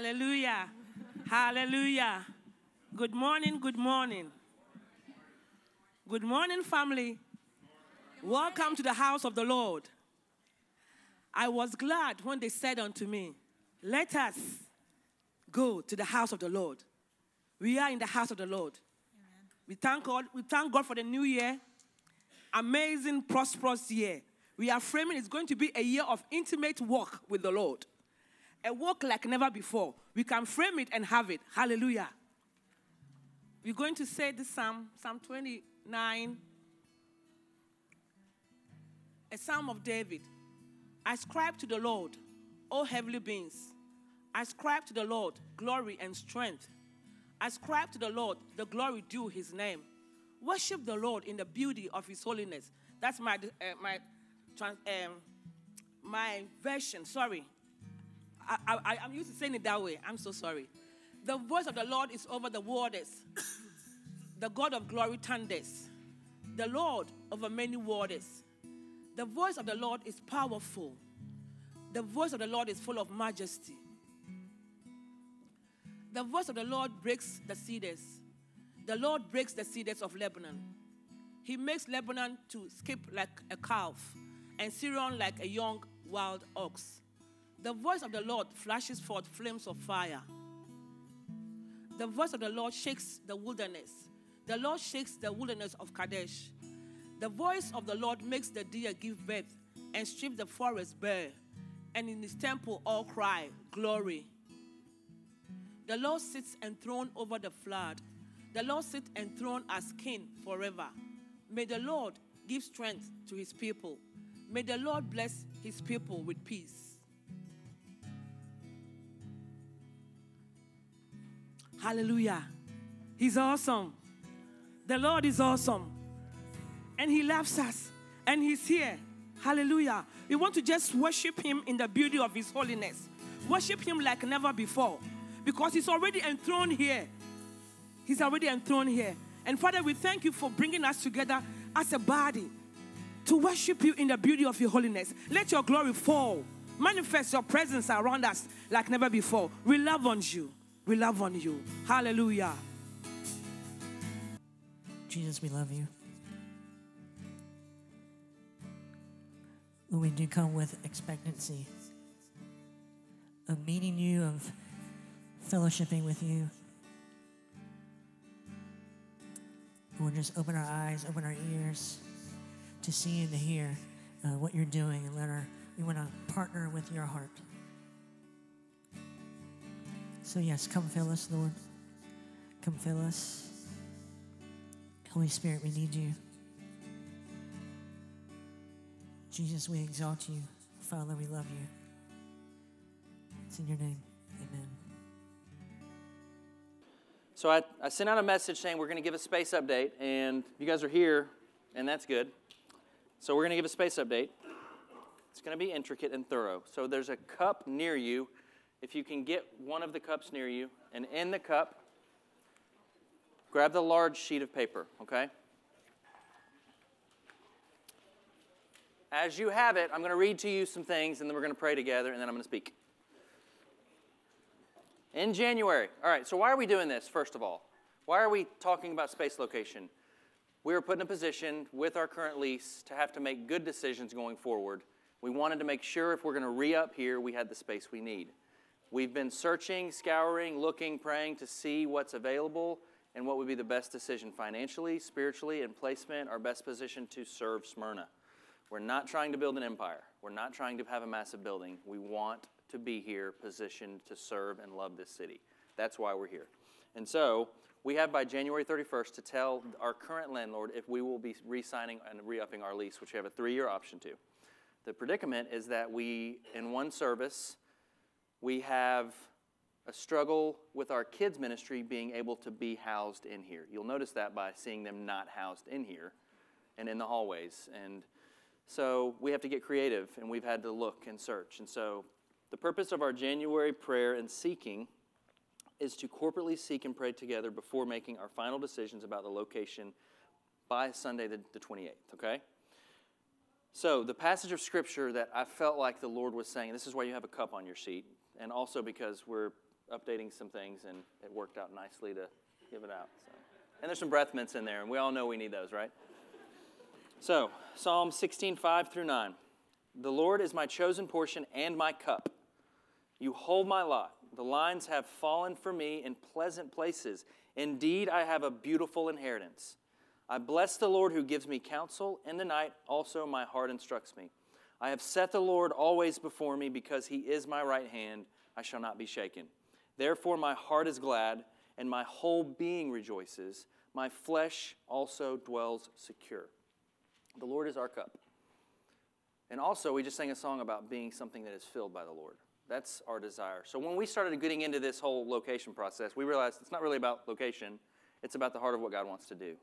Hallelujah. Hallelujah. Good morning. Good morning. Good morning, family. Welcome to the house of the Lord. I was glad when they said unto me, Let us go to the house of the Lord. We are in the house of the Lord. We thank God. We thank God for the new year. Amazing, prosperous year. We are framing it's going to be a year of intimate walk with the Lord a walk like never before. We can frame it and have it. Hallelujah. We're going to say this psalm, Psalm 29, a psalm of David. Ascribe to the Lord, O heavenly beings. Ascribe to the Lord glory and strength. Ascribe to the Lord the glory due his name. Worship the Lord in the beauty of his holiness. That's my, uh, my, trans, um, my version. Sorry. I, I, I'm used to saying it that way. I'm so sorry. The voice of the Lord is over the waters. the God of glory thunders. The Lord over many waters. The voice of the Lord is powerful. The voice of the Lord is full of majesty. The voice of the Lord breaks the cedars. The Lord breaks the cedars of Lebanon. He makes Lebanon to skip like a calf and Sirion like a young wild ox. The voice of the Lord flashes forth flames of fire. The voice of the Lord shakes the wilderness. The Lord shakes the wilderness of Kadesh. The voice of the Lord makes the deer give birth and strips the forest bare. And in his temple all cry, Glory. The Lord sits enthroned over the flood. The Lord sits enthroned as king forever. May the Lord give strength to his people. May the Lord bless his people with peace. Hallelujah. He's awesome. The Lord is awesome. And He loves us. And He's here. Hallelujah. We want to just worship Him in the beauty of His holiness. Worship Him like never before. Because He's already enthroned here. He's already enthroned here. And Father, we thank you for bringing us together as a body to worship you in the beauty of your holiness. Let your glory fall. Manifest your presence around us like never before. We love on you. We love on you. Hallelujah. Jesus, we love you. Lord, we do come with expectancy of meeting you, of fellowshipping with you. Lord, just open our eyes, open our ears to see and to hear uh, what you're doing, and let our we want to partner with your heart. So yes, come fill us, Lord. Come fill us. Holy Spirit, we need you. Jesus, we exalt you. Father, we love you. It's in your name. Amen. So I, I sent out a message saying we're going to give a space update, and you guys are here, and that's good. So we're going to give a space update. It's going to be intricate and thorough. So there's a cup near you. If you can get one of the cups near you, and in the cup, grab the large sheet of paper, okay? As you have it, I'm going to read to you some things, and then we're going to pray together, and then I'm going to speak. In January, all right, so why are we doing this, first of all? Why are we talking about space location? We were put in a position with our current lease to have to make good decisions going forward. We wanted to make sure if we're going to re up here, we had the space we need. We've been searching, scouring, looking, praying to see what's available and what would be the best decision financially, spiritually, and placement, our best position to serve Smyrna. We're not trying to build an empire. We're not trying to have a massive building. We want to be here positioned to serve and love this city. That's why we're here. And so we have by January 31st to tell our current landlord if we will be re signing and re upping our lease, which we have a three year option to. The predicament is that we, in one service, we have a struggle with our kids' ministry being able to be housed in here. You'll notice that by seeing them not housed in here and in the hallways. And so we have to get creative, and we've had to look and search. And so the purpose of our January prayer and seeking is to corporately seek and pray together before making our final decisions about the location by Sunday, the, the 28th, okay? So, the passage of scripture that I felt like the Lord was saying, this is why you have a cup on your seat, and also because we're updating some things and it worked out nicely to give it out. So. And there's some breath mints in there, and we all know we need those, right? So, Psalm 16, 5 through 9. The Lord is my chosen portion and my cup. You hold my lot. The lines have fallen for me in pleasant places. Indeed, I have a beautiful inheritance. I bless the Lord who gives me counsel. In the night, also my heart instructs me. I have set the Lord always before me because he is my right hand. I shall not be shaken. Therefore, my heart is glad and my whole being rejoices. My flesh also dwells secure. The Lord is our cup. And also, we just sang a song about being something that is filled by the Lord. That's our desire. So when we started getting into this whole location process, we realized it's not really about location, it's about the heart of what God wants to do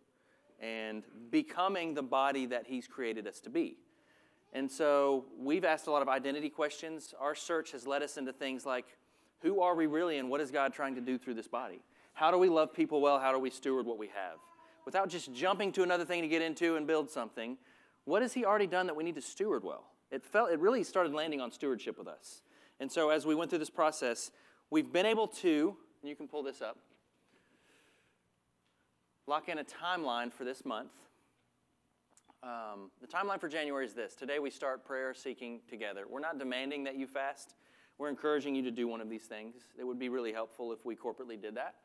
and becoming the body that He's created us to be. And so we've asked a lot of identity questions. Our search has led us into things like who are we really and what is God trying to do through this body? How do we love people well? How do we steward what we have? Without just jumping to another thing to get into and build something, what has He already done that we need to steward well? It felt it really started landing on stewardship with us. And so as we went through this process, we've been able to, and you can pull this up, lock in a timeline for this month. Um, the timeline for January is this. Today we start prayer seeking together. We're not demanding that you fast. We're encouraging you to do one of these things. It would be really helpful if we corporately did that.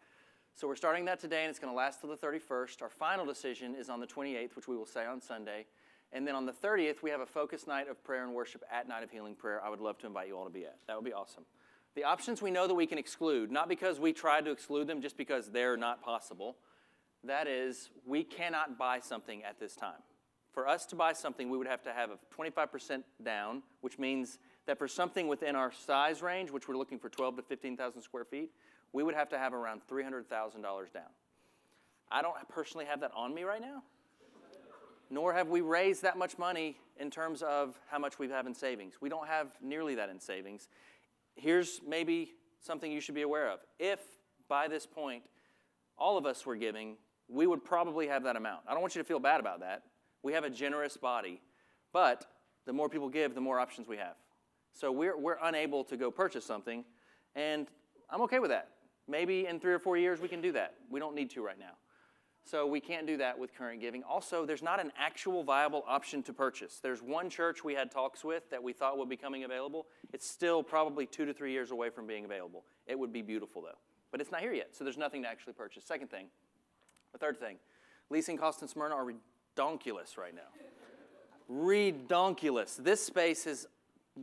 So we're starting that today, and it's going to last till the 31st. Our final decision is on the 28th, which we will say on Sunday. And then on the 30th, we have a focus night of prayer and worship at Night of Healing Prayer. I would love to invite you all to be at. That would be awesome. The options we know that we can exclude, not because we tried to exclude them, just because they're not possible. That is, we cannot buy something at this time. For us to buy something, we would have to have a 25% down, which means that for something within our size range, which we're looking for 12 to 15,000 square feet, we would have to have around $300,000 down. I don't personally have that on me right now, nor have we raised that much money in terms of how much we have in savings. We don't have nearly that in savings. Here's maybe something you should be aware of. If by this point all of us were giving, we would probably have that amount. I don't want you to feel bad about that. We have a generous body, but the more people give, the more options we have. So we're, we're unable to go purchase something, and I'm okay with that. Maybe in three or four years we can do that. We don't need to right now. So we can't do that with current giving. Also, there's not an actual viable option to purchase. There's one church we had talks with that we thought would be coming available. It's still probably two to three years away from being available. It would be beautiful though, but it's not here yet, so there's nothing to actually purchase. Second thing, the third thing, leasing costs in Smyrna are redonkulous right now. Redonkulous. This space is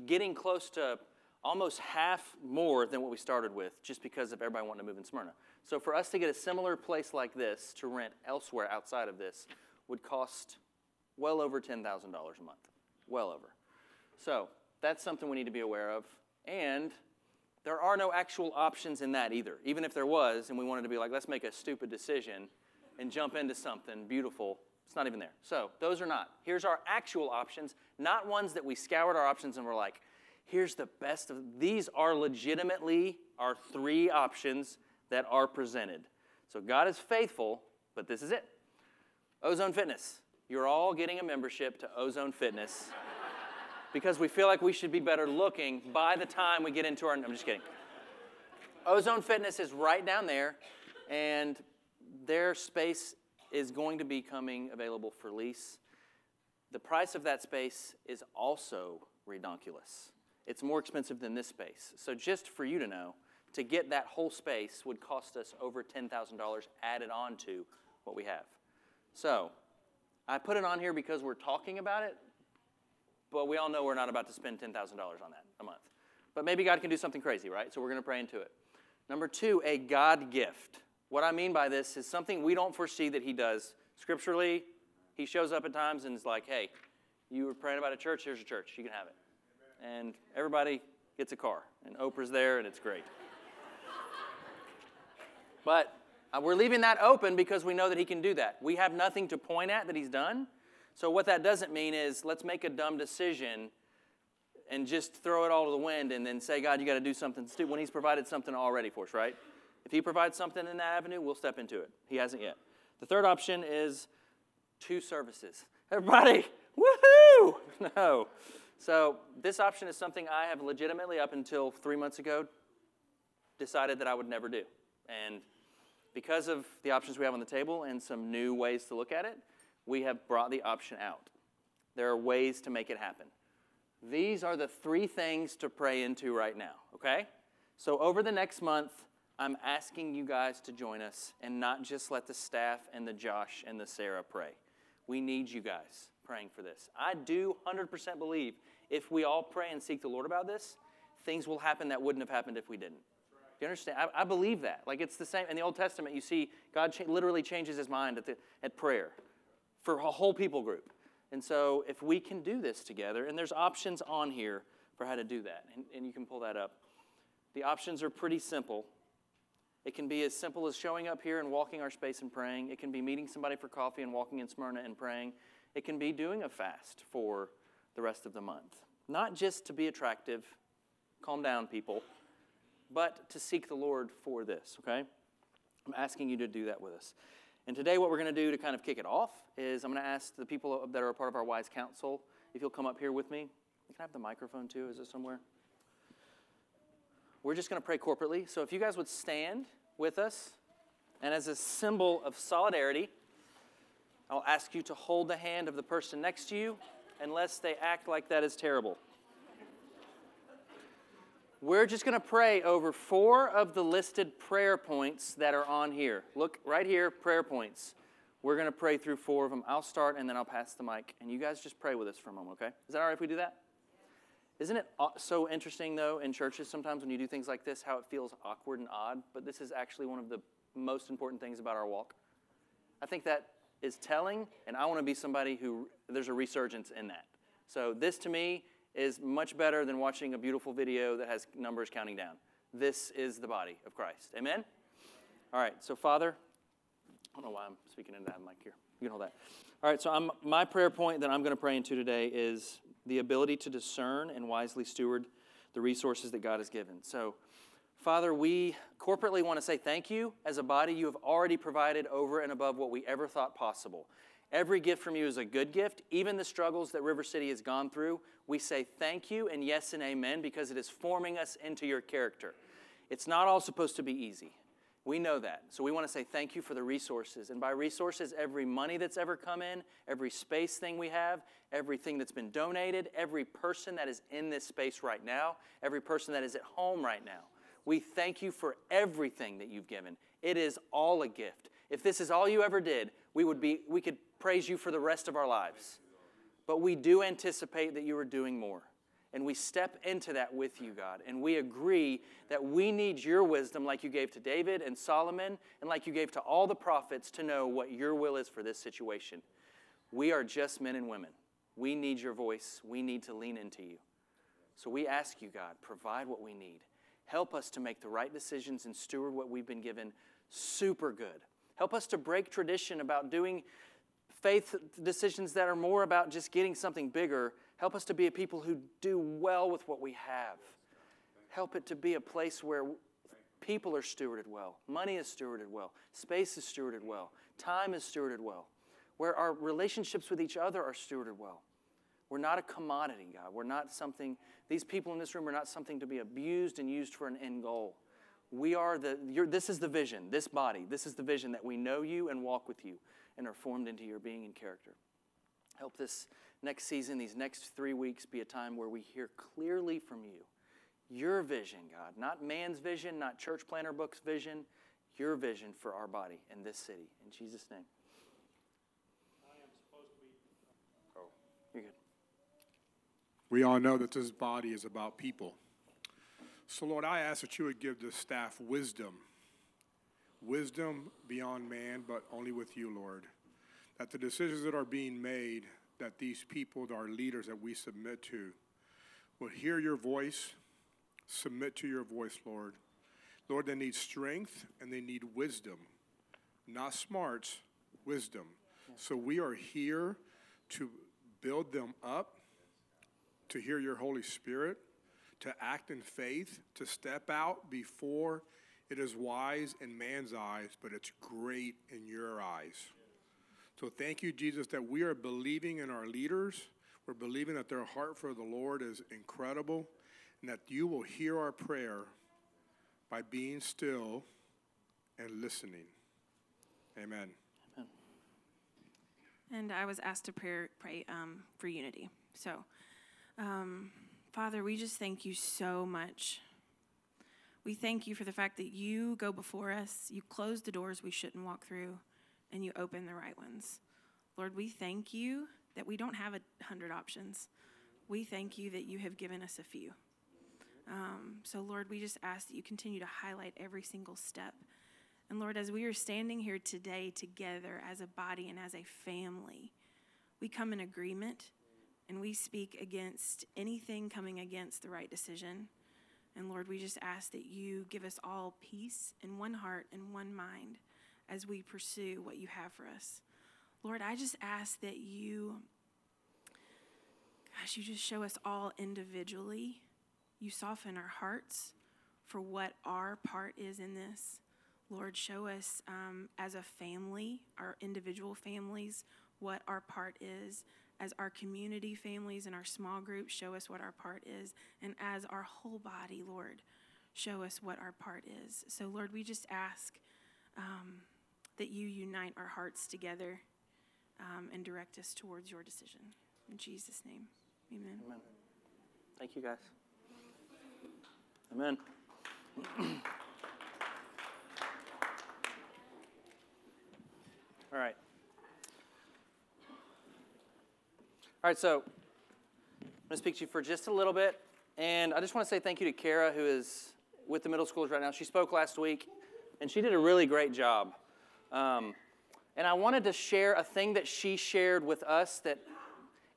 getting close to almost half more than what we started with just because of everybody wanting to move in Smyrna. So for us to get a similar place like this to rent elsewhere outside of this would cost well over $10,000 a month. Well over. So that's something we need to be aware of. And there are no actual options in that either. Even if there was, and we wanted to be like, let's make a stupid decision and jump into something beautiful, it's not even there. So those are not. Here's our actual options, not ones that we scoured our options and were like, Here's the best of these are legitimately our three options that are presented. So God is faithful, but this is it. Ozone Fitness. You're all getting a membership to Ozone Fitness because we feel like we should be better looking by the time we get into our. I'm just kidding. Ozone Fitness is right down there, and their space is going to be coming available for lease. The price of that space is also redonkulous. It's more expensive than this space. So, just for you to know, to get that whole space would cost us over $10,000 added on to what we have. So, I put it on here because we're talking about it, but we all know we're not about to spend $10,000 on that a month. But maybe God can do something crazy, right? So, we're going to pray into it. Number two, a God gift. What I mean by this is something we don't foresee that He does. Scripturally, He shows up at times and is like, hey, you were praying about a church, here's a church, you can have it. And everybody gets a car, and Oprah's there, and it's great. But uh, we're leaving that open because we know that He can do that. We have nothing to point at that He's done. So, what that doesn't mean is let's make a dumb decision and just throw it all to the wind and then say, God, you got to do something stupid when He's provided something already for us, right? If He provides something in that avenue, we'll step into it. He hasn't yet. The third option is two services. Everybody, woohoo! No. So, this option is something I have legitimately, up until three months ago, decided that I would never do. And because of the options we have on the table and some new ways to look at it, we have brought the option out. There are ways to make it happen. These are the three things to pray into right now, okay? So, over the next month, I'm asking you guys to join us and not just let the staff and the Josh and the Sarah pray. We need you guys praying for this. I do 100% believe if we all pray and seek the Lord about this, things will happen that wouldn't have happened if we didn't. Do you understand? I, I believe that. Like it's the same in the Old Testament. You see, God cha- literally changes His mind at, the, at prayer for a whole people group. And so, if we can do this together, and there's options on here for how to do that, and, and you can pull that up. The options are pretty simple. It can be as simple as showing up here and walking our space and praying. It can be meeting somebody for coffee and walking in Smyrna and praying. It can be doing a fast for the rest of the month. Not just to be attractive, calm down, people, but to seek the Lord for this, okay? I'm asking you to do that with us. And today, what we're going to do to kind of kick it off is I'm going to ask the people that are a part of our Wise Council if you'll come up here with me. Can I have the microphone too? Is it somewhere? We're just going to pray corporately. So if you guys would stand with us, and as a symbol of solidarity, I'll ask you to hold the hand of the person next to you unless they act like that is terrible. We're just going to pray over four of the listed prayer points that are on here. Look right here, prayer points. We're going to pray through four of them. I'll start and then I'll pass the mic. And you guys just pray with us for a moment, okay? Is that all right if we do that? Isn't it so interesting, though, in churches sometimes when you do things like this, how it feels awkward and odd? But this is actually one of the most important things about our walk. I think that is telling, and I want to be somebody who there's a resurgence in that. So, this to me is much better than watching a beautiful video that has numbers counting down. This is the body of Christ. Amen? All right, so Father, I don't know why I'm speaking into that mic here. You can hold that. All right, so I'm, my prayer point that I'm going to pray into today is the ability to discern and wisely steward the resources that God has given. So, Father, we corporately want to say thank you. As a body, you have already provided over and above what we ever thought possible. Every gift from you is a good gift. Even the struggles that River City has gone through, we say thank you and yes and amen because it is forming us into your character. It's not all supposed to be easy. We know that. So we want to say thank you for the resources. And by resources, every money that's ever come in, every space thing we have, everything that's been donated, every person that is in this space right now, every person that is at home right now. We thank you for everything that you've given. It is all a gift. If this is all you ever did, we would be we could praise you for the rest of our lives. But we do anticipate that you are doing more. And we step into that with you, God. And we agree that we need your wisdom, like you gave to David and Solomon, and like you gave to all the prophets, to know what your will is for this situation. We are just men and women. We need your voice. We need to lean into you. So we ask you, God, provide what we need. Help us to make the right decisions and steward what we've been given super good. Help us to break tradition about doing faith decisions that are more about just getting something bigger. Help us to be a people who do well with what we have. Help it to be a place where people are stewarded well, money is stewarded well, space is stewarded well, time is stewarded well, where our relationships with each other are stewarded well. We're not a commodity, God. We're not something, these people in this room are not something to be abused and used for an end goal. We are the, this is the vision, this body, this is the vision that we know you and walk with you and are formed into your being and character. Help this next season, these next three weeks, be a time where we hear clearly from you. Your vision, God, not man's vision, not church planner book's vision, your vision for our body and this city. In Jesus' name. Oh, you're good. We all know that this body is about people. So, Lord, I ask that you would give the staff wisdom. Wisdom beyond man, but only with you, Lord. That the decisions that are being made, that these people, our leaders that we submit to, will hear your voice, submit to your voice, Lord. Lord, they need strength and they need wisdom, not smarts, wisdom. So we are here to build them up, to hear your Holy Spirit, to act in faith, to step out before it is wise in man's eyes, but it's great in your eyes. So thank you, Jesus, that we are believing in our leaders. We're believing that their heart for the Lord is incredible and that you will hear our prayer by being still and listening. Amen. Amen. And I was asked to pray, pray um, for unity. So, um, Father, we just thank you so much. We thank you for the fact that you go before us, you close the doors we shouldn't walk through, and you open the right ones. Lord, we thank you that we don't have a hundred options. We thank you that you have given us a few. Um, so, Lord, we just ask that you continue to highlight every single step. And Lord, as we are standing here today together as a body and as a family, we come in agreement and we speak against anything coming against the right decision. And Lord, we just ask that you give us all peace in one heart and one mind as we pursue what you have for us. Lord, I just ask that you, gosh, you just show us all individually. You soften our hearts for what our part is in this. Lord, show us um, as a family, our individual families, what our part is. As our community families and our small groups, show us what our part is. And as our whole body, Lord, show us what our part is. So, Lord, we just ask um, that you unite our hearts together um, and direct us towards your decision. In Jesus' name, amen. Amen. Thank you, guys. Amen. All right. All right, so I'm going to speak to you for just a little bit. And I just want to say thank you to Kara, who is with the middle schools right now. She spoke last week, and she did a really great job. Um, and I wanted to share a thing that she shared with us that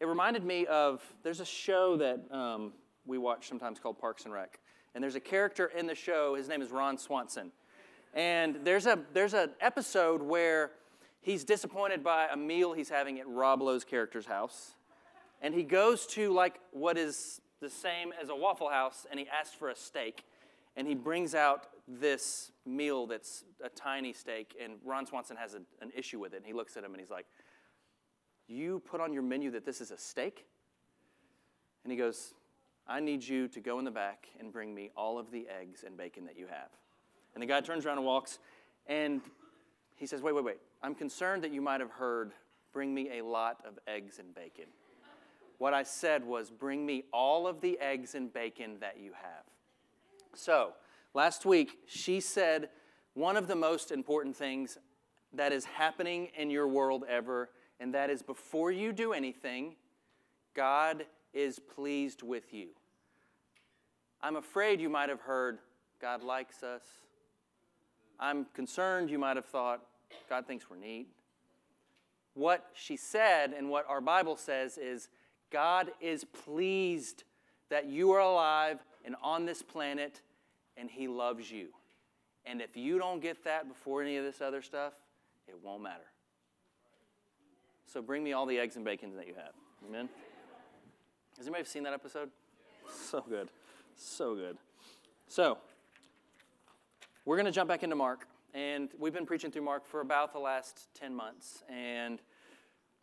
it reminded me of there's a show that um, we watch sometimes called Parks and Rec. And there's a character in the show, his name is Ron Swanson. And there's, a, there's an episode where he's disappointed by a meal he's having at Rob Lowe's character's house. And he goes to like what is the same as a Waffle House and he asks for a steak. And he brings out this meal that's a tiny steak. And Ron Swanson has a, an issue with it. And he looks at him and he's like, You put on your menu that this is a steak? And he goes, I need you to go in the back and bring me all of the eggs and bacon that you have. And the guy turns around and walks, and he says, Wait, wait, wait. I'm concerned that you might have heard, bring me a lot of eggs and bacon. What I said was, Bring me all of the eggs and bacon that you have. So, last week, she said one of the most important things that is happening in your world ever, and that is before you do anything, God is pleased with you. I'm afraid you might have heard, God likes us. I'm concerned you might have thought, God thinks we're neat. What she said and what our Bible says is, God is pleased that you are alive and on this planet, and He loves you. And if you don't get that before any of this other stuff, it won't matter. So bring me all the eggs and bacon that you have. Amen? Has anybody seen that episode? So good. So good. So, we're going to jump back into Mark. And we've been preaching through Mark for about the last 10 months. And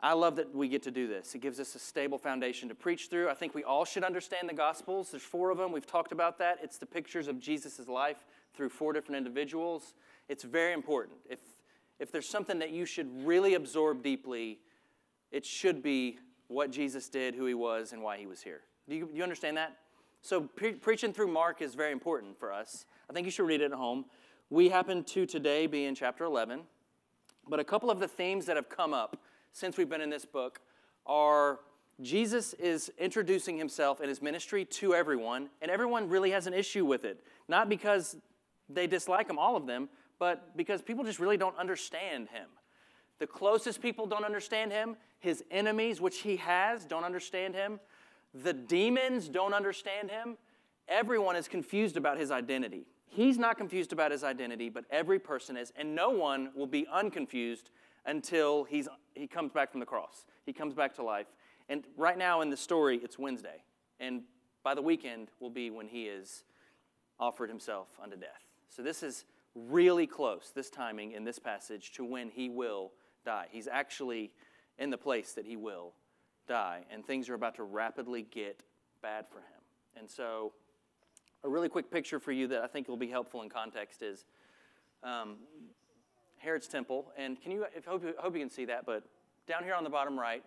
I love that we get to do this. It gives us a stable foundation to preach through. I think we all should understand the Gospels. There's four of them. We've talked about that. It's the pictures of Jesus' life through four different individuals. It's very important. If, if there's something that you should really absorb deeply, it should be what Jesus did, who he was, and why he was here. Do you, do you understand that? So, pre- preaching through Mark is very important for us. I think you should read it at home. We happen to today be in chapter 11, but a couple of the themes that have come up since we've been in this book are Jesus is introducing himself and his ministry to everyone, and everyone really has an issue with it. Not because they dislike him, all of them, but because people just really don't understand him. The closest people don't understand him. His enemies, which he has, don't understand him. The demons don't understand him. Everyone is confused about his identity. He's not confused about his identity, but every person is, and no one will be unconfused until he's, he comes back from the cross. He comes back to life. And right now in the story, it's Wednesday. And by the weekend will be when he is offered himself unto death. So this is really close, this timing in this passage, to when he will die. He's actually in the place that he will die, and things are about to rapidly get bad for him. And so, a really quick picture for you that I think will be helpful in context is um, Herod's temple. And can you, I hope, you- hope you can see that, but down here on the bottom right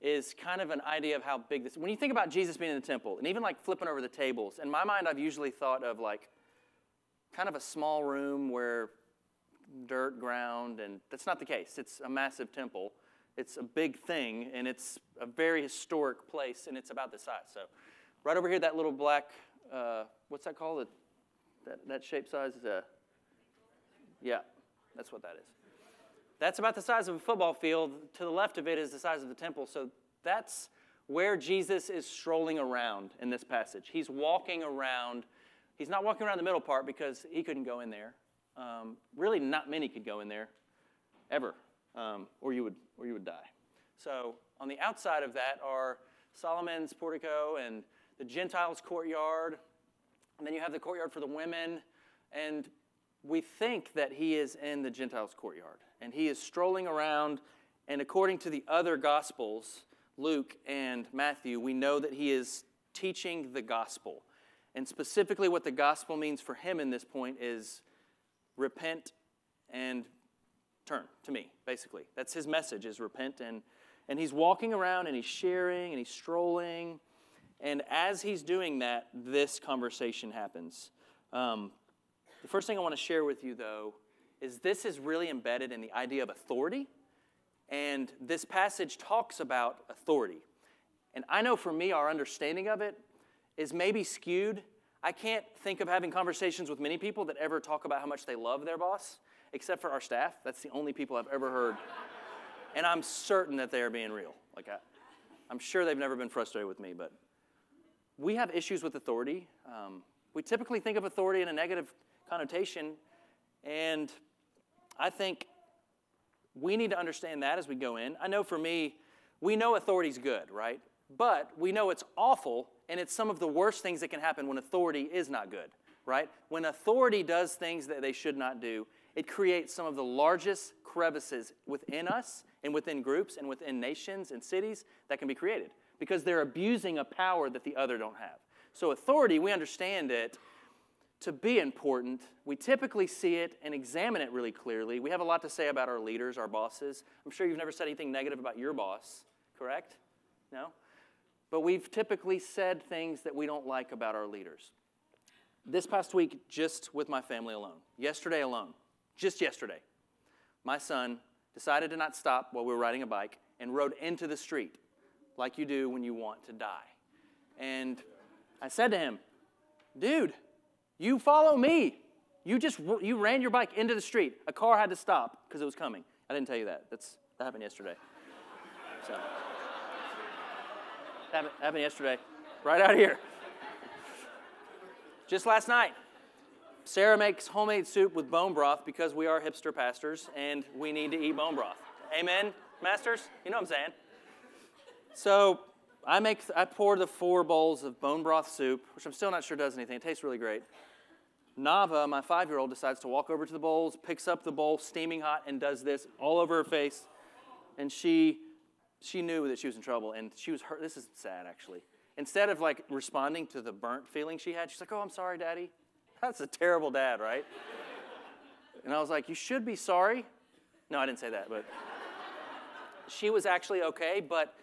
is kind of an idea of how big this. When you think about Jesus being in the temple, and even like flipping over the tables, in my mind, I've usually thought of like kind of a small room where dirt ground, and that's not the case. It's a massive temple. It's a big thing, and it's a very historic place, and it's about this size. So, right over here, that little black, uh, what's that called? That, that shape size is a, yeah, that's what that is. That's about the size of a football field. To the left of it is the size of the temple. So that's where Jesus is strolling around in this passage. He's walking around. He's not walking around the middle part because he couldn't go in there. Um, really, not many could go in there, ever, um, or you would or you would die. So on the outside of that are Solomon's portico and the Gentiles' courtyard, and then you have the courtyard for the women, and we think that he is in the Gentiles' courtyard, and he is strolling around. And according to the other Gospels, Luke and Matthew, we know that he is teaching the gospel. And specifically, what the gospel means for him in this point is repent and turn to me, basically. That's his message is repent. And, and he's walking around and he's sharing and he's strolling. And as he's doing that, this conversation happens. Um, the first thing I want to share with you, though, is this is really embedded in the idea of authority. And this passage talks about authority. And I know for me, our understanding of it is maybe skewed. I can't think of having conversations with many people that ever talk about how much they love their boss, except for our staff. That's the only people I've ever heard. And I'm certain that they are being real. Like I, I'm sure they've never been frustrated with me, but we have issues with authority. Um, we typically think of authority in a negative connotation, and I think we need to understand that as we go in. I know for me, we know authority's good, right? But we know it's awful, and it's some of the worst things that can happen when authority is not good, right? When authority does things that they should not do, it creates some of the largest crevices within us and within groups and within nations and cities that can be created because they're abusing a power that the other don't have. So, authority, we understand it to be important. We typically see it and examine it really clearly. We have a lot to say about our leaders, our bosses. I'm sure you've never said anything negative about your boss, correct? No? But we've typically said things that we don't like about our leaders. This past week, just with my family alone, yesterday alone, just yesterday, my son decided to not stop while we were riding a bike and rode into the street like you do when you want to die. And I said to him, dude, you follow me. You just you ran your bike into the street. A car had to stop because it was coming. I didn't tell you that. That's that happened yesterday. So happened, happened yesterday, right out here. Just last night, Sarah makes homemade soup with bone broth because we are hipster pastors and we need to eat bone broth. Amen, masters? You know what I'm saying? So I make I pour the four bowls of bone broth soup, which I'm still not sure does anything. It tastes really great. Nava, my five-year-old, decides to walk over to the bowls, picks up the bowl, steaming hot, and does this all over her face. And she she knew that she was in trouble, and she was hurt. This is sad, actually. Instead of like responding to the burnt feeling she had, she's like, "Oh, I'm sorry, Daddy." That's a terrible dad, right? And I was like, "You should be sorry." No, I didn't say that, but she was actually okay. But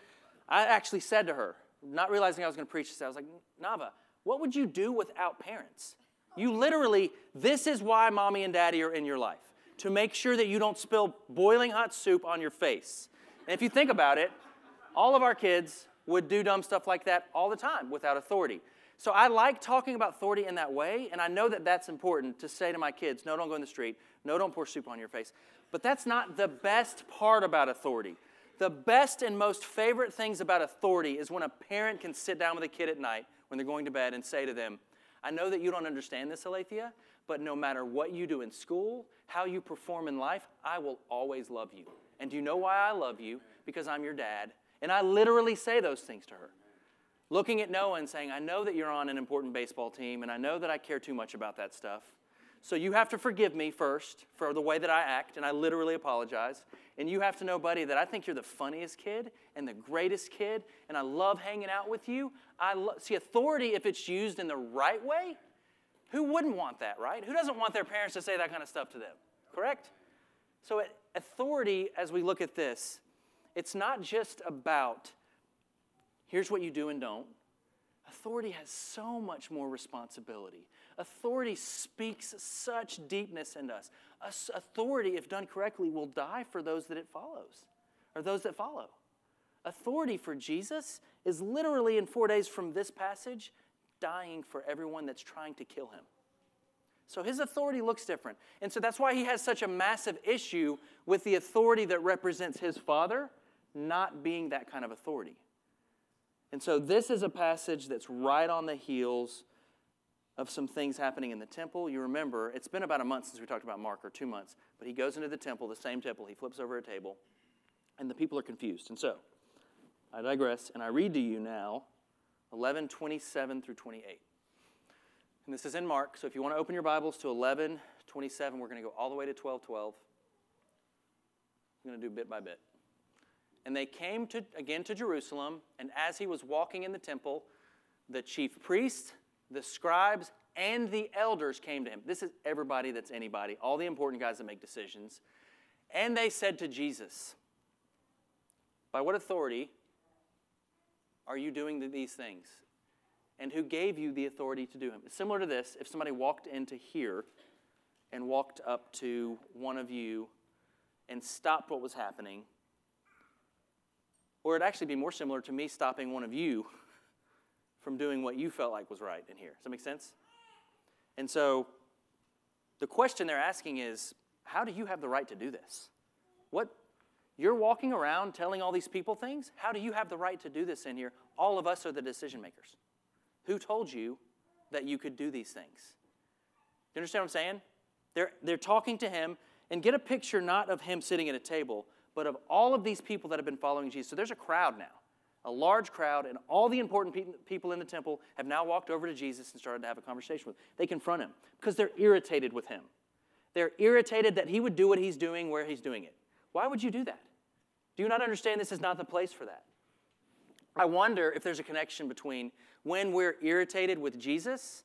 I actually said to her, not realizing I was going to preach this, I was like, "Nava, what would you do without parents?" You literally, this is why mommy and daddy are in your life to make sure that you don't spill boiling hot soup on your face. And if you think about it, all of our kids would do dumb stuff like that all the time without authority. So I like talking about authority in that way, and I know that that's important to say to my kids no, don't go in the street, no, don't pour soup on your face. But that's not the best part about authority. The best and most favorite things about authority is when a parent can sit down with a kid at night when they're going to bed and say to them, I know that you don't understand this, Alethea, but no matter what you do in school, how you perform in life, I will always love you. And do you know why I love you? Because I'm your dad. And I literally say those things to her. Looking at Noah and saying, I know that you're on an important baseball team, and I know that I care too much about that stuff. So you have to forgive me first for the way that I act, and I literally apologize. And you have to know, buddy, that I think you're the funniest kid and the greatest kid, and I love hanging out with you. I lo- see authority if it's used in the right way. Who wouldn't want that, right? Who doesn't want their parents to say that kind of stuff to them? Correct? So it, authority, as we look at this, it's not just about here's what you do and don't. Authority has so much more responsibility. Authority speaks such deepness in us. Authority, if done correctly, will die for those that it follows, or those that follow. Authority for Jesus is literally in four days from this passage, dying for everyone that's trying to kill him. So his authority looks different. And so that's why he has such a massive issue with the authority that represents his father not being that kind of authority. And so this is a passage that's right on the heels of some things happening in the temple. You remember, it's been about a month since we talked about Mark, or two months, but he goes into the temple, the same temple, he flips over a table, and the people are confused. And so, I digress, and I read to you now 11 27 through 28. And this is in Mark, so if you want to open your Bibles to 11 27, we're going to go all the way to 12 12. I'm going to do bit by bit. And they came to, again to Jerusalem, and as he was walking in the temple, the chief priests, the scribes, and the elders came to him. This is everybody that's anybody, all the important guys that make decisions. And they said to Jesus, By what authority are you doing these things? And who gave you the authority to do them? It's similar to this if somebody walked into here and walked up to one of you and stopped what was happening or it'd actually be more similar to me stopping one of you from doing what you felt like was right in here. Does that make sense? And so the question they're asking is how do you have the right to do this? What you're walking around telling all these people things? How do you have the right to do this in here? All of us are the decision makers. Who told you that you could do these things? Do you understand what I'm saying? They're, they're talking to him, and get a picture not of him sitting at a table, but of all of these people that have been following Jesus. So there's a crowd now, a large crowd, and all the important pe- people in the temple have now walked over to Jesus and started to have a conversation with him. They confront him because they're irritated with him. They're irritated that he would do what he's doing where he's doing it. Why would you do that? Do you not understand this is not the place for that? I wonder if there's a connection between when we're irritated with Jesus,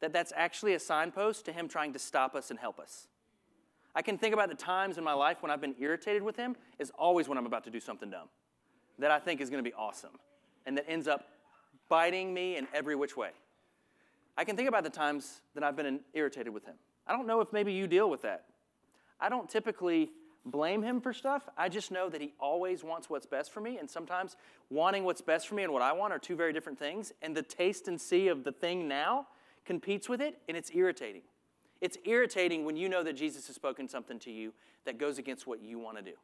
that that's actually a signpost to him trying to stop us and help us. I can think about the times in my life when I've been irritated with him is always when I'm about to do something dumb that I think is going to be awesome and that ends up biting me in every which way. I can think about the times that I've been irritated with him. I don't know if maybe you deal with that. I don't typically blame him for stuff. I just know that he always wants what's best for me, and sometimes wanting what's best for me and what I want are two very different things, and the taste and see of the thing now competes with it, and it's irritating. It's irritating when you know that Jesus has spoken something to you that goes against what you want to do.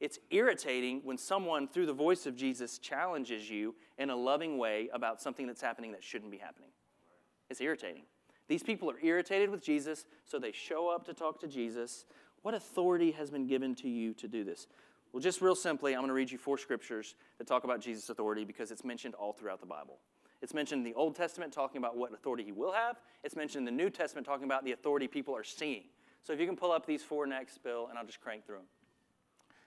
It's irritating when someone, through the voice of Jesus, challenges you in a loving way about something that's happening that shouldn't be happening. It's irritating. These people are irritated with Jesus, so they show up to talk to Jesus. What authority has been given to you to do this? Well, just real simply, I'm going to read you four scriptures that talk about Jesus' authority because it's mentioned all throughout the Bible. It's mentioned in the Old Testament talking about what authority he will have. It's mentioned in the New Testament talking about the authority people are seeing. So if you can pull up these four next, Bill, and I'll just crank through them.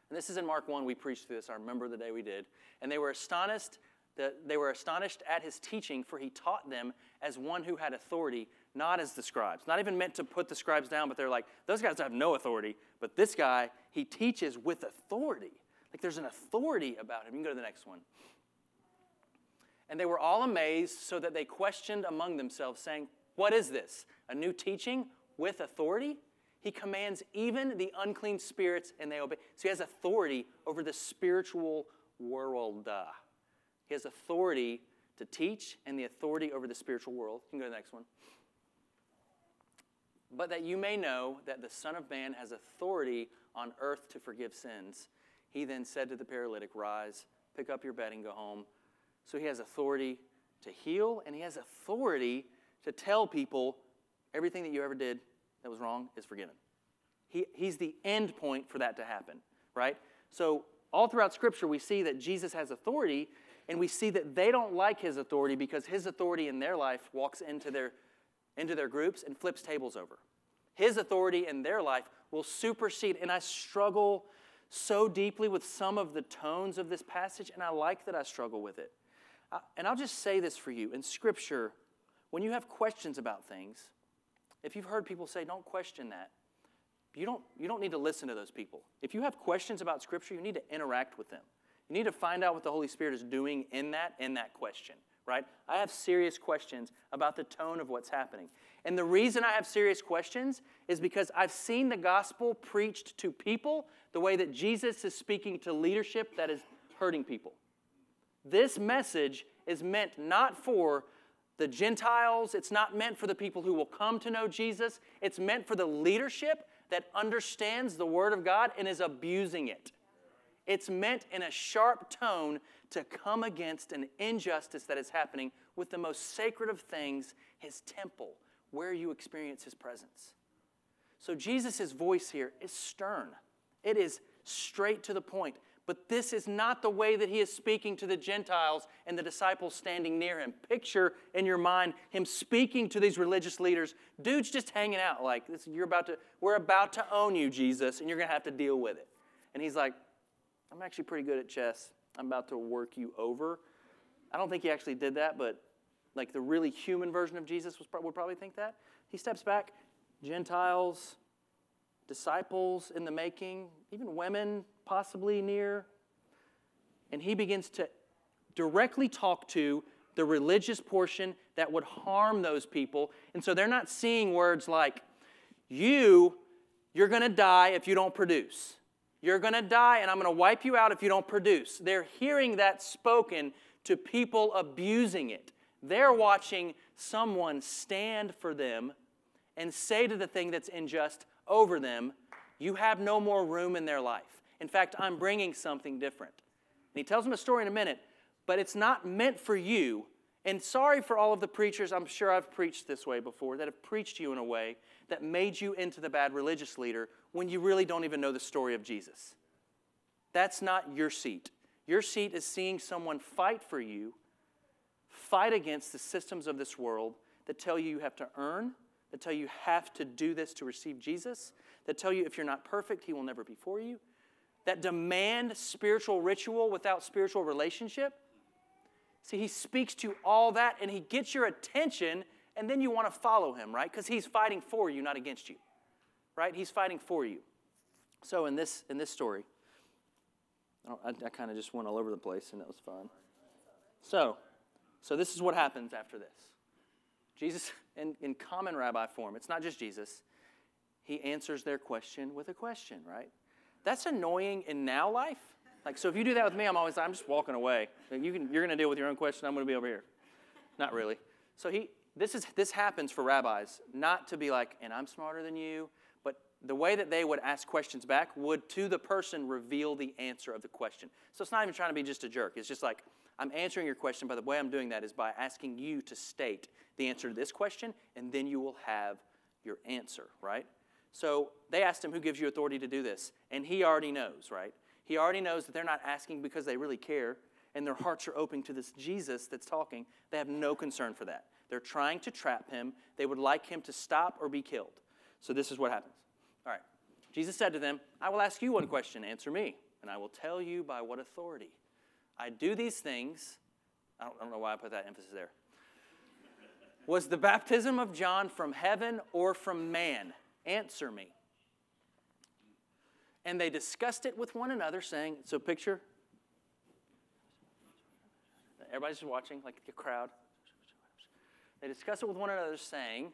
And this is in Mark 1. We preached through this. I remember the day we did. And they were astonished that they were astonished at his teaching, for he taught them as one who had authority, not as the scribes. Not even meant to put the scribes down, but they're like, those guys have no authority. But this guy, he teaches with authority. Like there's an authority about him. You can go to the next one. And they were all amazed, so that they questioned among themselves, saying, What is this? A new teaching with authority? He commands even the unclean spirits, and they obey. So he has authority over the spiritual world. He has authority to teach and the authority over the spiritual world. You can go to the next one. But that you may know that the Son of Man has authority on earth to forgive sins. He then said to the paralytic, Rise, pick up your bed, and go home. So he has authority to heal, and he has authority to tell people everything that you ever did that was wrong is forgiven. He, he's the end point for that to happen, right? So, all throughout Scripture, we see that Jesus has authority, and we see that they don't like his authority because his authority in their life walks into their, into their groups and flips tables over. His authority in their life will supersede, and I struggle so deeply with some of the tones of this passage, and I like that I struggle with it. Uh, and I'll just say this for you in Scripture, when you have questions about things, if you've heard people say, don't question that, you don't, you don't need to listen to those people. If you have questions about Scripture, you need to interact with them. You need to find out what the Holy Spirit is doing in that, in that question, right? I have serious questions about the tone of what's happening. And the reason I have serious questions is because I've seen the gospel preached to people the way that Jesus is speaking to leadership that is hurting people. This message is meant not for the Gentiles, it's not meant for the people who will come to know Jesus, it's meant for the leadership that understands the Word of God and is abusing it. It's meant in a sharp tone to come against an injustice that is happening with the most sacred of things, His temple, where you experience His presence. So Jesus' voice here is stern, it is straight to the point. But this is not the way that he is speaking to the Gentiles and the disciples standing near him. Picture in your mind him speaking to these religious leaders. Dude's just hanging out like this, you're about to, we're about to own you, Jesus, and you're gonna have to deal with it. And he's like, I'm actually pretty good at chess. I'm about to work you over. I don't think he actually did that, but like the really human version of Jesus was, would probably think that. He steps back, Gentiles, disciples in the making, even women possibly near. And he begins to directly talk to the religious portion that would harm those people. And so they're not seeing words like, you, you're going to die if you don't produce. You're going to die, and I'm going to wipe you out if you don't produce. They're hearing that spoken to people abusing it. They're watching someone stand for them and say to the thing that's unjust over them, You have no more room in their life. In fact, I'm bringing something different. And he tells them a story in a minute, but it's not meant for you. And sorry for all of the preachers, I'm sure I've preached this way before, that have preached you in a way that made you into the bad religious leader when you really don't even know the story of Jesus. That's not your seat. Your seat is seeing someone fight for you, fight against the systems of this world that tell you you have to earn, that tell you have to do this to receive Jesus, that tell you if you're not perfect, He will never be for you, that demand spiritual ritual without spiritual relationship. See, he speaks to all that and he gets your attention, and then you want to follow him, right? Because he's fighting for you, not against you, right? He's fighting for you. So in this in this story, I, I kind of just went all over the place, and that was fun. So, so this is what happens after this. Jesus, in, in common rabbi form, it's not just Jesus. He answers their question with a question, right? That's annoying in now life. Like, so if you do that with me, I'm always, I'm just walking away. You can, you're going to deal with your own question. I'm going to be over here. Not really. So he, this is, this happens for rabbis, not to be like, and I'm smarter than you, but the way that they would ask questions back would to the person reveal the answer of the question. So it's not even trying to be just a jerk. It's just like, I'm answering your question, but the way I'm doing that is by asking you to state the answer to this question, and then you will have your answer, right? So they asked him, Who gives you authority to do this? And he already knows, right? He already knows that they're not asking because they really care and their hearts are open to this Jesus that's talking. They have no concern for that. They're trying to trap him. They would like him to stop or be killed. So this is what happens. All right. Jesus said to them, I will ask you one question. Answer me, and I will tell you by what authority. I do these things. I don't, I don't know why I put that emphasis there. Was the baptism of John from heaven or from man? Answer me. And they discussed it with one another, saying, So picture. Everybody's just watching, like a crowd. They discussed it with one another, saying,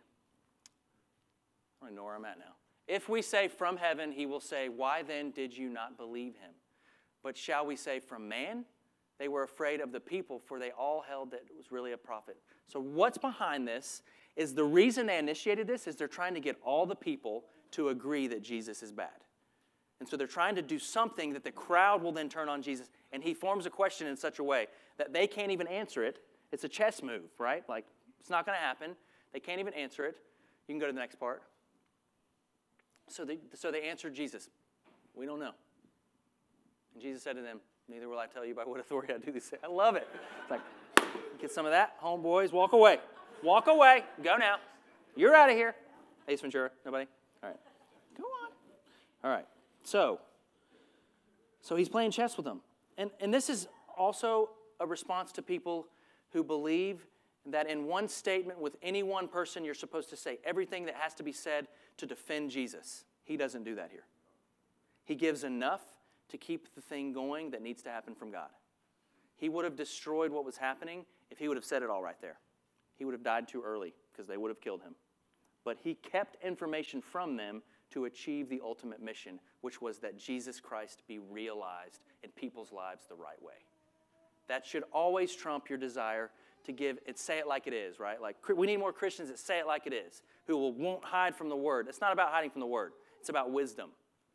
I don't know where I'm at now. If we say from heaven, he will say, Why then did you not believe him? But shall we say from man? They were afraid of the people, for they all held that it was really a prophet. So, what's behind this is the reason they initiated this is they're trying to get all the people to agree that Jesus is bad. And so they're trying to do something that the crowd will then turn on Jesus. And he forms a question in such a way that they can't even answer it. It's a chess move, right? Like, it's not going to happen. They can't even answer it. You can go to the next part. So they, so they answered Jesus, We don't know. And Jesus said to them, Neither will I tell you by what authority I do this. I love it. It's like, get some of that, homeboys, walk away. Walk away. Go now. You're out of here. Ace Ventura, nobody? All right. Go on. All right. So, so he's playing chess with them. And, and this is also a response to people who believe that in one statement with any one person, you're supposed to say everything that has to be said to defend Jesus. He doesn't do that here. He gives enough to keep the thing going that needs to happen from God. He would have destroyed what was happening if he would have said it all right there. He would have died too early because they would have killed him. But he kept information from them to achieve the ultimate mission, which was that Jesus Christ be realized in people's lives the right way. That should always trump your desire to give it, say it like it is, right? Like we need more Christians that say it like it is, who will, won't hide from the word. It's not about hiding from the word, it's about wisdom.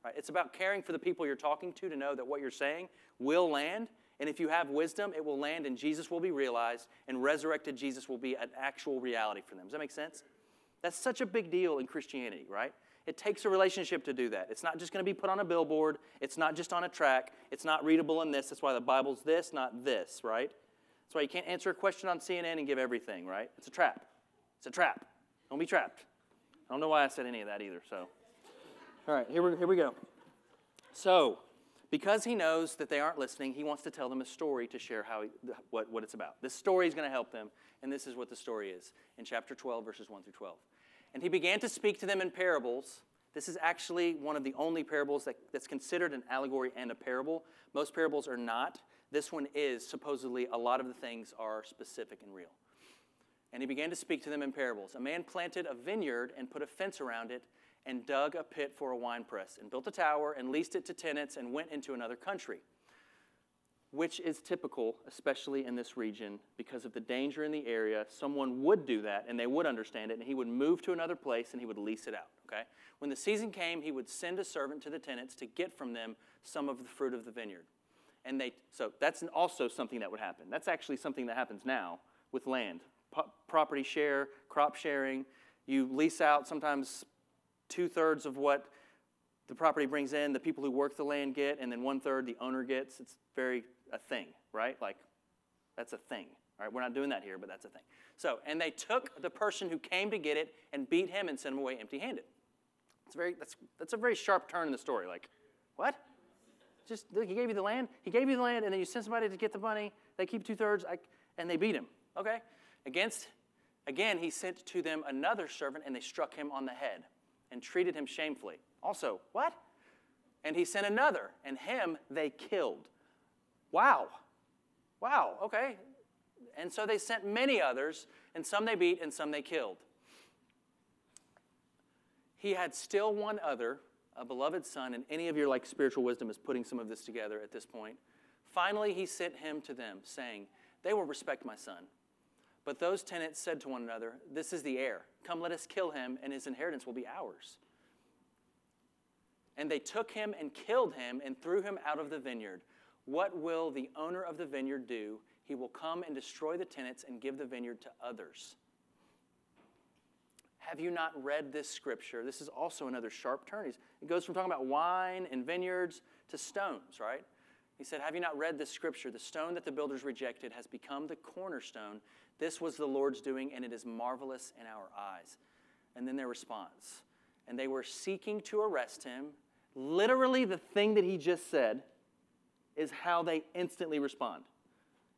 Right? It's about caring for the people you're talking to to know that what you're saying will land. And if you have wisdom, it will land and Jesus will be realized and resurrected Jesus will be an actual reality for them. Does that make sense? That's such a big deal in Christianity, right? It takes a relationship to do that. It's not just going to be put on a billboard. It's not just on a track. It's not readable in this. That's why the Bible's this, not this, right? That's why you can't answer a question on CNN and give everything, right? It's a trap. It's a trap. Don't be trapped. I don't know why I said any of that either, so. All right, here we, here we go. So, because he knows that they aren't listening, he wants to tell them a story to share how he, what, what it's about. This story is going to help them, and this is what the story is in chapter 12, verses 1 through 12. And he began to speak to them in parables. This is actually one of the only parables that, that's considered an allegory and a parable. Most parables are not. This one is. Supposedly, a lot of the things are specific and real. And he began to speak to them in parables. A man planted a vineyard and put a fence around it and dug a pit for a wine press and built a tower and leased it to tenants and went into another country, which is typical, especially in this region, because of the danger in the area. Someone would do that and they would understand it, and he would move to another place and he would lease it out. Okay? When the season came, he would send a servant to the tenants to get from them some of the fruit of the vineyard. And they, so that's also something that would happen. That's actually something that happens now with land. Po- property share, crop sharing. You lease out sometimes two thirds of what the property brings in, the people who work the land get, and then one third the owner gets. It's very a thing, right? Like, that's a thing. All right, we're not doing that here, but that's a thing. So, and they took the person who came to get it and beat him and sent him away empty-handed. It's very that's that's a very sharp turn in the story. Like, what? Just he gave you the land. He gave you the land, and then you send somebody to get the money. They keep two thirds, and they beat him. Okay. Against, again, he sent to them another servant, and they struck him on the head and treated him shamefully. Also, what? And he sent another, and him they killed. Wow. Wow, okay. And so they sent many others, and some they beat, and some they killed. He had still one other, a beloved son, and any of your like spiritual wisdom is putting some of this together at this point. Finally, he sent him to them, saying, They will respect my son. But those tenants said to one another, This is the heir. Come, let us kill him, and his inheritance will be ours. And they took him and killed him and threw him out of the vineyard. What will the owner of the vineyard do? He will come and destroy the tenants and give the vineyard to others. Have you not read this scripture? This is also another sharp turn. It goes from talking about wine and vineyards to stones, right? He said, Have you not read this scripture? The stone that the builders rejected has become the cornerstone. This was the Lord's doing, and it is marvelous in our eyes. And then their response. And they were seeking to arrest him. Literally, the thing that he just said is how they instantly respond.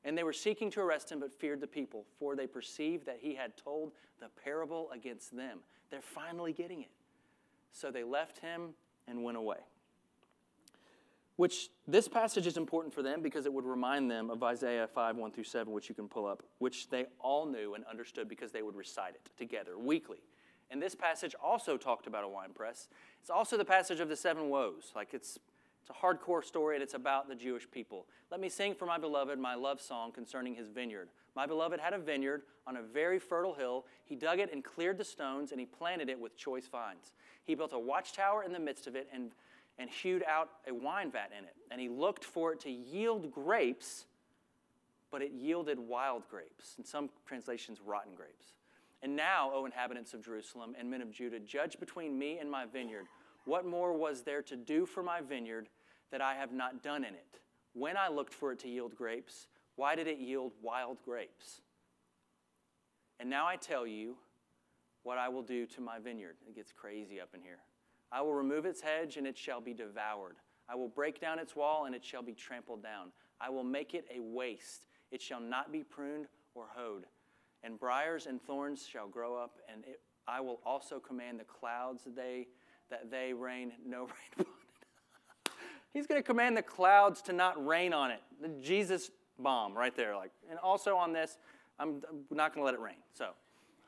And they were seeking to arrest him, but feared the people, for they perceived that he had told the parable against them. They're finally getting it. So they left him and went away. Which this passage is important for them because it would remind them of Isaiah 5 1 through 7, which you can pull up, which they all knew and understood because they would recite it together weekly. And this passage also talked about a wine press. It's also the passage of the seven woes. Like it's it's a hardcore story and it's about the Jewish people. Let me sing for my beloved my love song concerning his vineyard. My beloved had a vineyard on a very fertile hill. He dug it and cleared the stones, and he planted it with choice vines. He built a watchtower in the midst of it and, and hewed out a wine vat in it. And he looked for it to yield grapes, but it yielded wild grapes. In some translations, rotten grapes. And now, O inhabitants of Jerusalem and men of Judah, judge between me and my vineyard. What more was there to do for my vineyard that I have not done in it? When I looked for it to yield grapes, why did it yield wild grapes? And now I tell you what I will do to my vineyard. It gets crazy up in here. I will remove its hedge, and it shall be devoured. I will break down its wall, and it shall be trampled down. I will make it a waste. It shall not be pruned or hoed. And briars and thorns shall grow up, and it, I will also command the clouds that they, that they rain no rain upon it. He's going to command the clouds to not rain on it. The Jesus bomb right there. Like, and also on this, I'm, I'm not going to let it rain. So,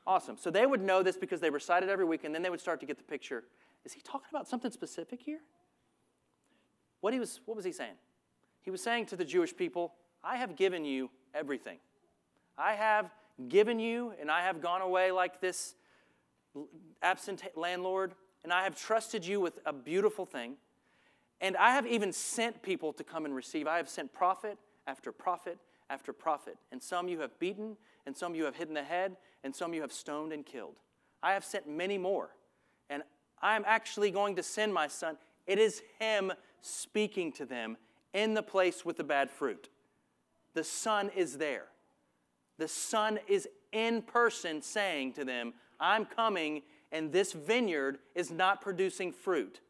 awesome. So they would know this because they recited every week, and then they would start to get the picture. Is he talking about something specific here? What, he was, what was he saying? He was saying to the Jewish people, I have given you everything. I have given you, and I have gone away like this absent landlord, and I have trusted you with a beautiful thing. And I have even sent people to come and receive. I have sent prophet after prophet after prophet. And some you have beaten, and some you have hidden the head, and some you have stoned and killed. I have sent many more. And I am actually going to send my son. It is him speaking to them in the place with the bad fruit. The son is there. The son is in person saying to them, I'm coming, and this vineyard is not producing fruit.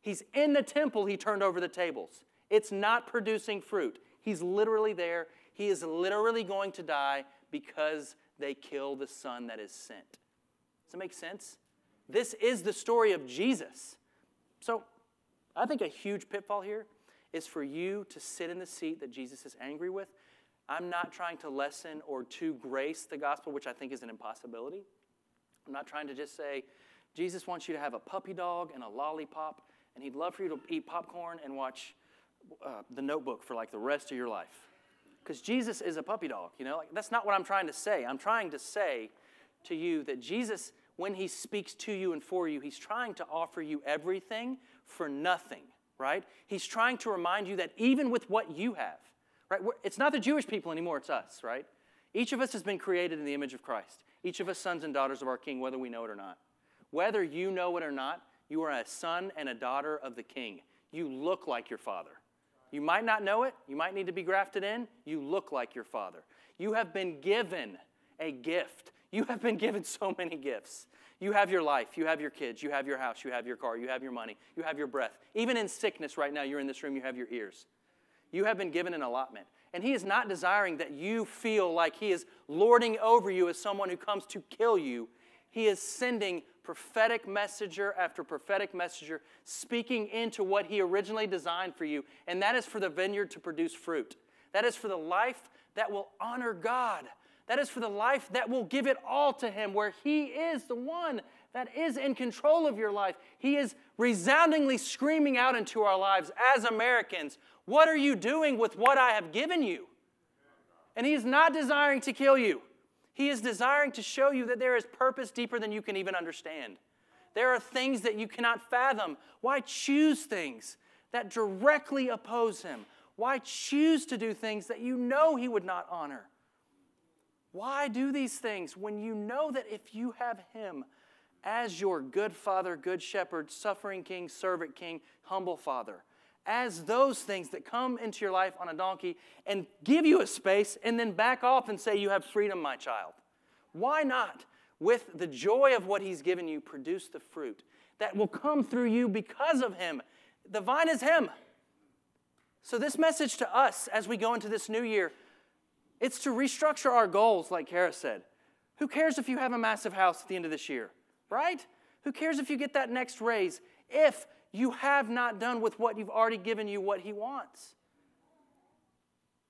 He's in the temple, he turned over the tables. It's not producing fruit. He's literally there. He is literally going to die because they kill the son that is sent. Does that make sense? This is the story of Jesus. So, I think a huge pitfall here is for you to sit in the seat that Jesus is angry with. I'm not trying to lessen or to grace the gospel, which I think is an impossibility. I'm not trying to just say, Jesus wants you to have a puppy dog and a lollipop, and he'd love for you to eat popcorn and watch uh, the notebook for like the rest of your life. Because Jesus is a puppy dog, you know? Like, that's not what I'm trying to say. I'm trying to say to you that Jesus, when he speaks to you and for you, he's trying to offer you everything for nothing, right? He's trying to remind you that even with what you have, right? It's not the Jewish people anymore, it's us, right? Each of us has been created in the image of Christ. Each of us sons and daughters of our King, whether we know it or not. Whether you know it or not, you are a son and a daughter of the King. You look like your father. You might not know it. You might need to be grafted in. You look like your father. You have been given a gift. You have been given so many gifts. You have your life, you have your kids, you have your house, you have your car, you have your money, you have your breath. Even in sickness right now, you're in this room, you have your ears. You have been given an allotment. And He is not desiring that you feel like He is lording over you as someone who comes to kill you. He is sending prophetic messenger after prophetic messenger speaking into what He originally designed for you. And that is for the vineyard to produce fruit. That is for the life that will honor God. That is for the life that will give it all to Him, where He is the one that is in control of your life. He is resoundingly screaming out into our lives as Americans What are you doing with what I have given you? And He is not desiring to kill you. He is desiring to show you that there is purpose deeper than you can even understand. There are things that you cannot fathom. Why choose things that directly oppose Him? Why choose to do things that you know He would not honor? Why do these things when you know that if you have Him as your good Father, good Shepherd, suffering King, servant King, humble Father, as those things that come into your life on a donkey and give you a space and then back off and say, You have freedom, my child. Why not, with the joy of what He's given you, produce the fruit that will come through you because of Him? The vine is Him. So, this message to us as we go into this new year, it's to restructure our goals, like Kara said. Who cares if you have a massive house at the end of this year, right? Who cares if you get that next raise if you have not done with what you've already given you what He wants?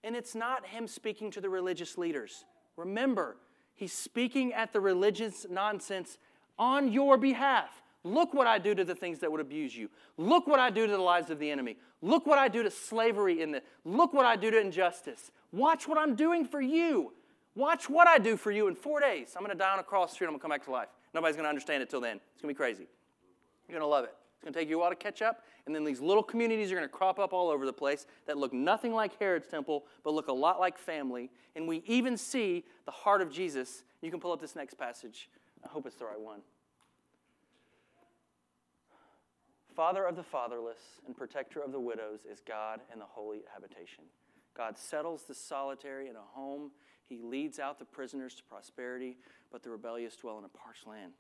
And it's not Him speaking to the religious leaders. Remember, He's speaking at the religious nonsense on your behalf. Look what I do to the things that would abuse you. Look what I do to the lives of the enemy. Look what I do to slavery in the look what I do to injustice. Watch what I'm doing for you. Watch what I do for you in four days. I'm gonna die on a cross and I'm gonna come back to life. Nobody's gonna understand it till then. It's gonna be crazy. You're gonna love it. It's gonna take you a while to catch up, and then these little communities are gonna crop up all over the place that look nothing like Herod's temple, but look a lot like family. And we even see the heart of Jesus. You can pull up this next passage. I hope it's the right one. Father of the fatherless and protector of the widows is God in the holy habitation. God settles the solitary in a home. He leads out the prisoners to prosperity, but the rebellious dwell in a parched land.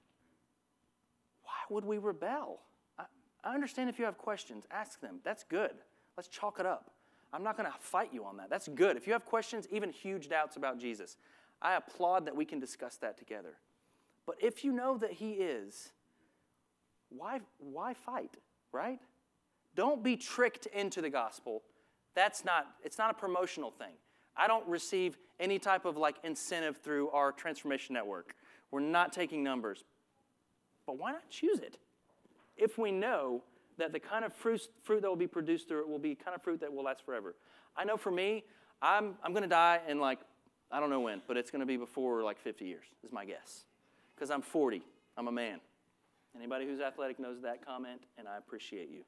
Why would we rebel? I, I understand if you have questions, ask them. That's good. Let's chalk it up. I'm not going to fight you on that. That's good. If you have questions, even huge doubts about Jesus, I applaud that we can discuss that together. But if you know that He is, why, why fight, right? Don't be tricked into the gospel. That's not, it's not a promotional thing. I don't receive any type of like incentive through our transformation network. We're not taking numbers. But why not choose it? If we know that the kind of fruit, fruit that will be produced through it will be kind of fruit that will last forever. I know for me, I'm, I'm going to die in like, I don't know when, but it's going to be before like 50 years, is my guess. Because I'm 40. I'm a man. Anybody who's athletic knows that comment, and I appreciate you.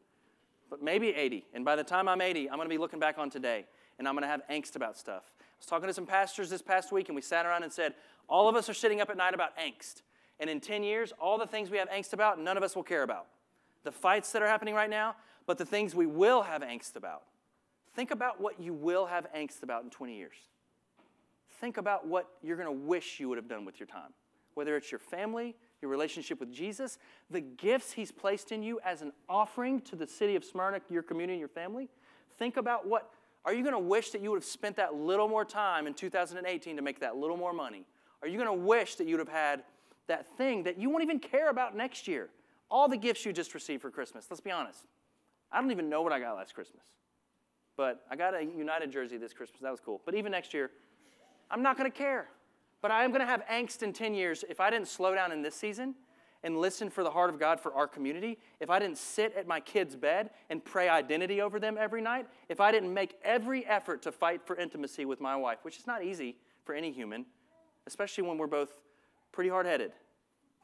But maybe 80. And by the time I'm 80, I'm going to be looking back on today, and I'm going to have angst about stuff. I was talking to some pastors this past week, and we sat around and said, all of us are sitting up at night about angst. And in 10 years, all the things we have angst about, none of us will care about. The fights that are happening right now, but the things we will have angst about. Think about what you will have angst about in 20 years. Think about what you're going to wish you would have done with your time, whether it's your family, your relationship with Jesus, the gifts He's placed in you as an offering to the city of Smyrna, your community, your family. Think about what are you going to wish that you would have spent that little more time in 2018 to make that little more money? Are you going to wish that you would have had that thing that you won't even care about next year? All the gifts you just received for Christmas, let's be honest. I don't even know what I got last Christmas. But I got a United jersey this Christmas. That was cool. But even next year, I'm not going to care. But I am going to have angst in 10 years if I didn't slow down in this season and listen for the heart of God for our community, if I didn't sit at my kids' bed and pray identity over them every night, if I didn't make every effort to fight for intimacy with my wife, which is not easy for any human, especially when we're both pretty hard headed.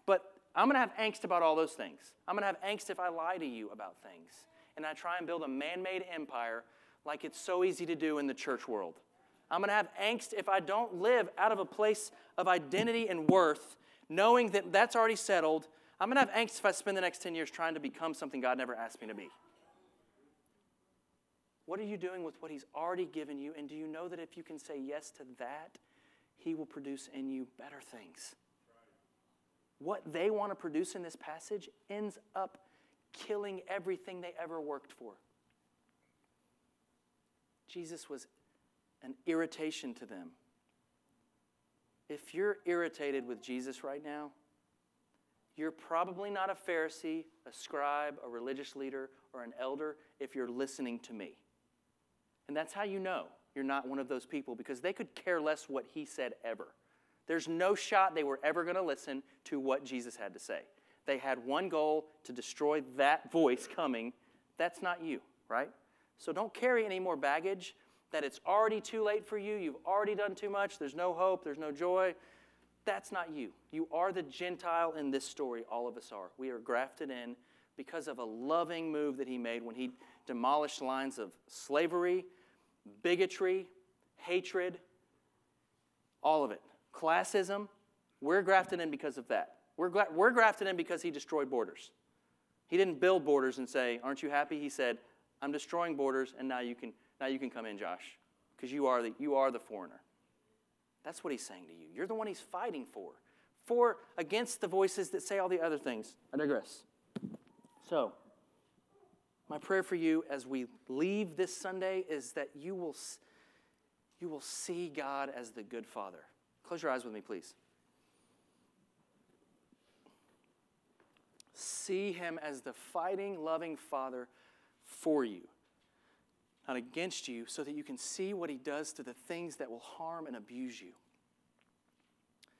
But I'm going to have angst about all those things. I'm going to have angst if I lie to you about things and I try and build a man made empire like it's so easy to do in the church world. I'm going to have angst if I don't live out of a place of identity and worth, knowing that that's already settled. I'm going to have angst if I spend the next 10 years trying to become something God never asked me to be. What are you doing with what He's already given you? And do you know that if you can say yes to that, He will produce in you better things? What they want to produce in this passage ends up killing everything they ever worked for. Jesus was an irritation to them. If you're irritated with Jesus right now, you're probably not a Pharisee, a scribe, a religious leader, or an elder if you're listening to me. And that's how you know you're not one of those people because they could care less what he said ever. There's no shot they were ever going to listen to what Jesus had to say. They had one goal to destroy that voice coming. That's not you, right? So don't carry any more baggage that it's already too late for you, you've already done too much, there's no hope, there's no joy. That's not you. You are the Gentile in this story, all of us are. We are grafted in because of a loving move that he made when he demolished lines of slavery, bigotry, hatred, all of it. Classism, we're grafted in because of that. We're, gra- we're grafted in because he destroyed borders. He didn't build borders and say, Aren't you happy? He said, I'm destroying borders, and now you can, now you can come in, Josh, because you, are the, you are the foreigner. That's what he's saying to you. You're the one he's fighting for, for against the voices that say all the other things. I digress. So, my prayer for you as we leave this Sunday is that you will, you will see God as the good Father. Close your eyes with me, please. See Him as the fighting, loving Father for you, not against you, so that you can see what He does to the things that will harm and abuse you.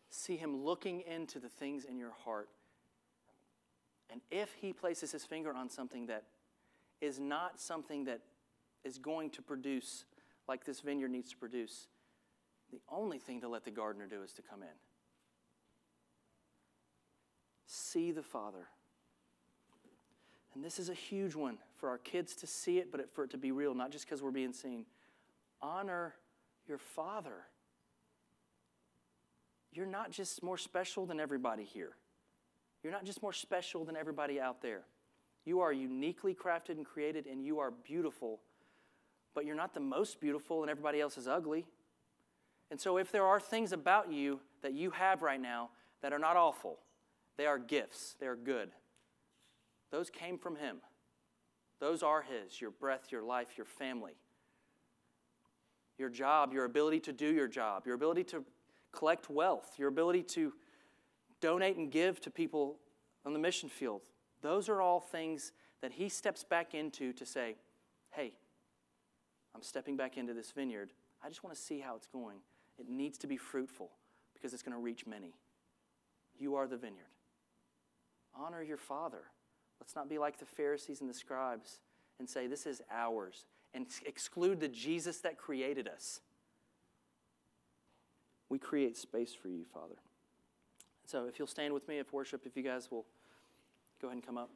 See Him looking into the things in your heart. And if He places His finger on something that is not something that is going to produce like this vineyard needs to produce, the only thing to let the gardener do is to come in. See the Father. And this is a huge one for our kids to see it, but for it to be real, not just because we're being seen. Honor your Father. You're not just more special than everybody here. You're not just more special than everybody out there. You are uniquely crafted and created, and you are beautiful, but you're not the most beautiful, and everybody else is ugly. And so, if there are things about you that you have right now that are not awful, they are gifts, they are good. Those came from Him. Those are His your breath, your life, your family, your job, your ability to do your job, your ability to collect wealth, your ability to donate and give to people on the mission field. Those are all things that He steps back into to say, hey, I'm stepping back into this vineyard. I just want to see how it's going. It needs to be fruitful because it's going to reach many. You are the vineyard. Honor your Father. Let's not be like the Pharisees and the scribes and say, This is ours, and exclude the Jesus that created us. We create space for you, Father. So if you'll stand with me, if worship, if you guys will go ahead and come up.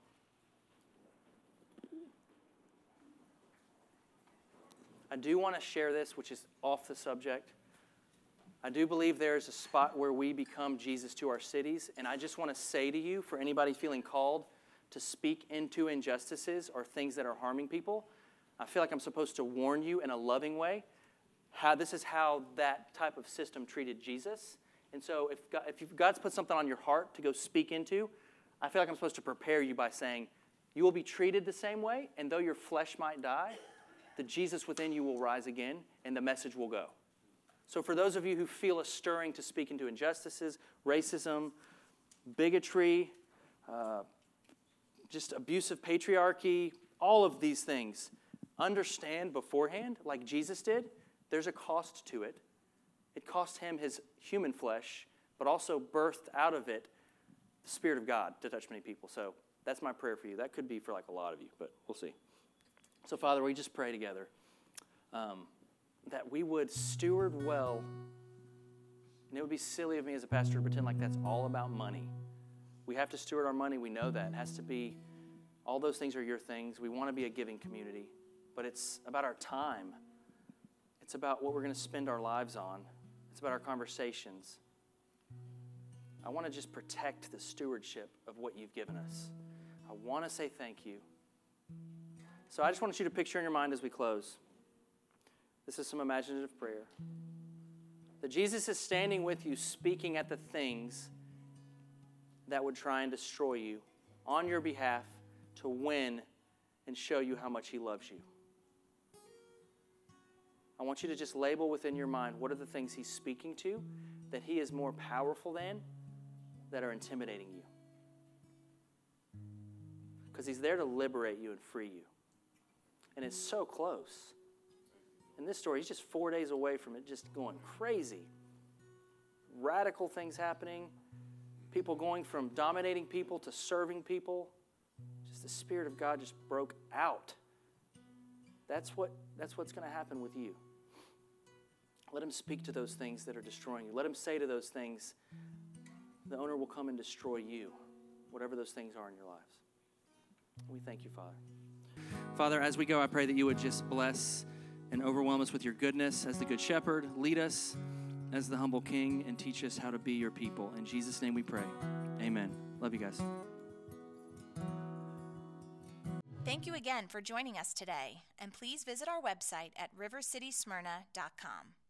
I do want to share this, which is off the subject. I do believe there is a spot where we become Jesus to our cities. And I just want to say to you, for anybody feeling called to speak into injustices or things that are harming people, I feel like I'm supposed to warn you in a loving way. How this is how that type of system treated Jesus. And so if, God, if God's put something on your heart to go speak into, I feel like I'm supposed to prepare you by saying, you will be treated the same way, and though your flesh might die, the Jesus within you will rise again, and the message will go. So, for those of you who feel a stirring to speak into injustices, racism, bigotry, uh, just abusive patriarchy, all of these things, understand beforehand, like Jesus did, there's a cost to it. It cost him his human flesh, but also birthed out of it the Spirit of God to touch many people. So, that's my prayer for you. That could be for like a lot of you, but we'll see. So, Father, we just pray together um, that we would steward well. And it would be silly of me as a pastor to pretend like that's all about money. We have to steward our money. We know that. It has to be, all those things are your things. We want to be a giving community. But it's about our time, it's about what we're going to spend our lives on, it's about our conversations. I want to just protect the stewardship of what you've given us. I want to say thank you. So I just want you to picture in your mind as we close. This is some imaginative prayer. That Jesus is standing with you, speaking at the things that would try and destroy you on your behalf to win and show you how much He loves you. I want you to just label within your mind what are the things He's speaking to that He is more powerful than that are intimidating you. Because He's there to liberate you and free you. And it's so close. In this story, He's just four days away from it just going crazy. Radical things happening, people going from dominating people to serving people. Just the Spirit of God just broke out. That's, what, that's what's going to happen with you. Let him speak to those things that are destroying you. Let him say to those things, the owner will come and destroy you, whatever those things are in your lives. We thank you, Father. Father, as we go, I pray that you would just bless and overwhelm us with your goodness as the Good Shepherd. Lead us as the humble King and teach us how to be your people. In Jesus' name we pray. Amen. Love you guys. Thank you again for joining us today, and please visit our website at rivercitysmyrna.com.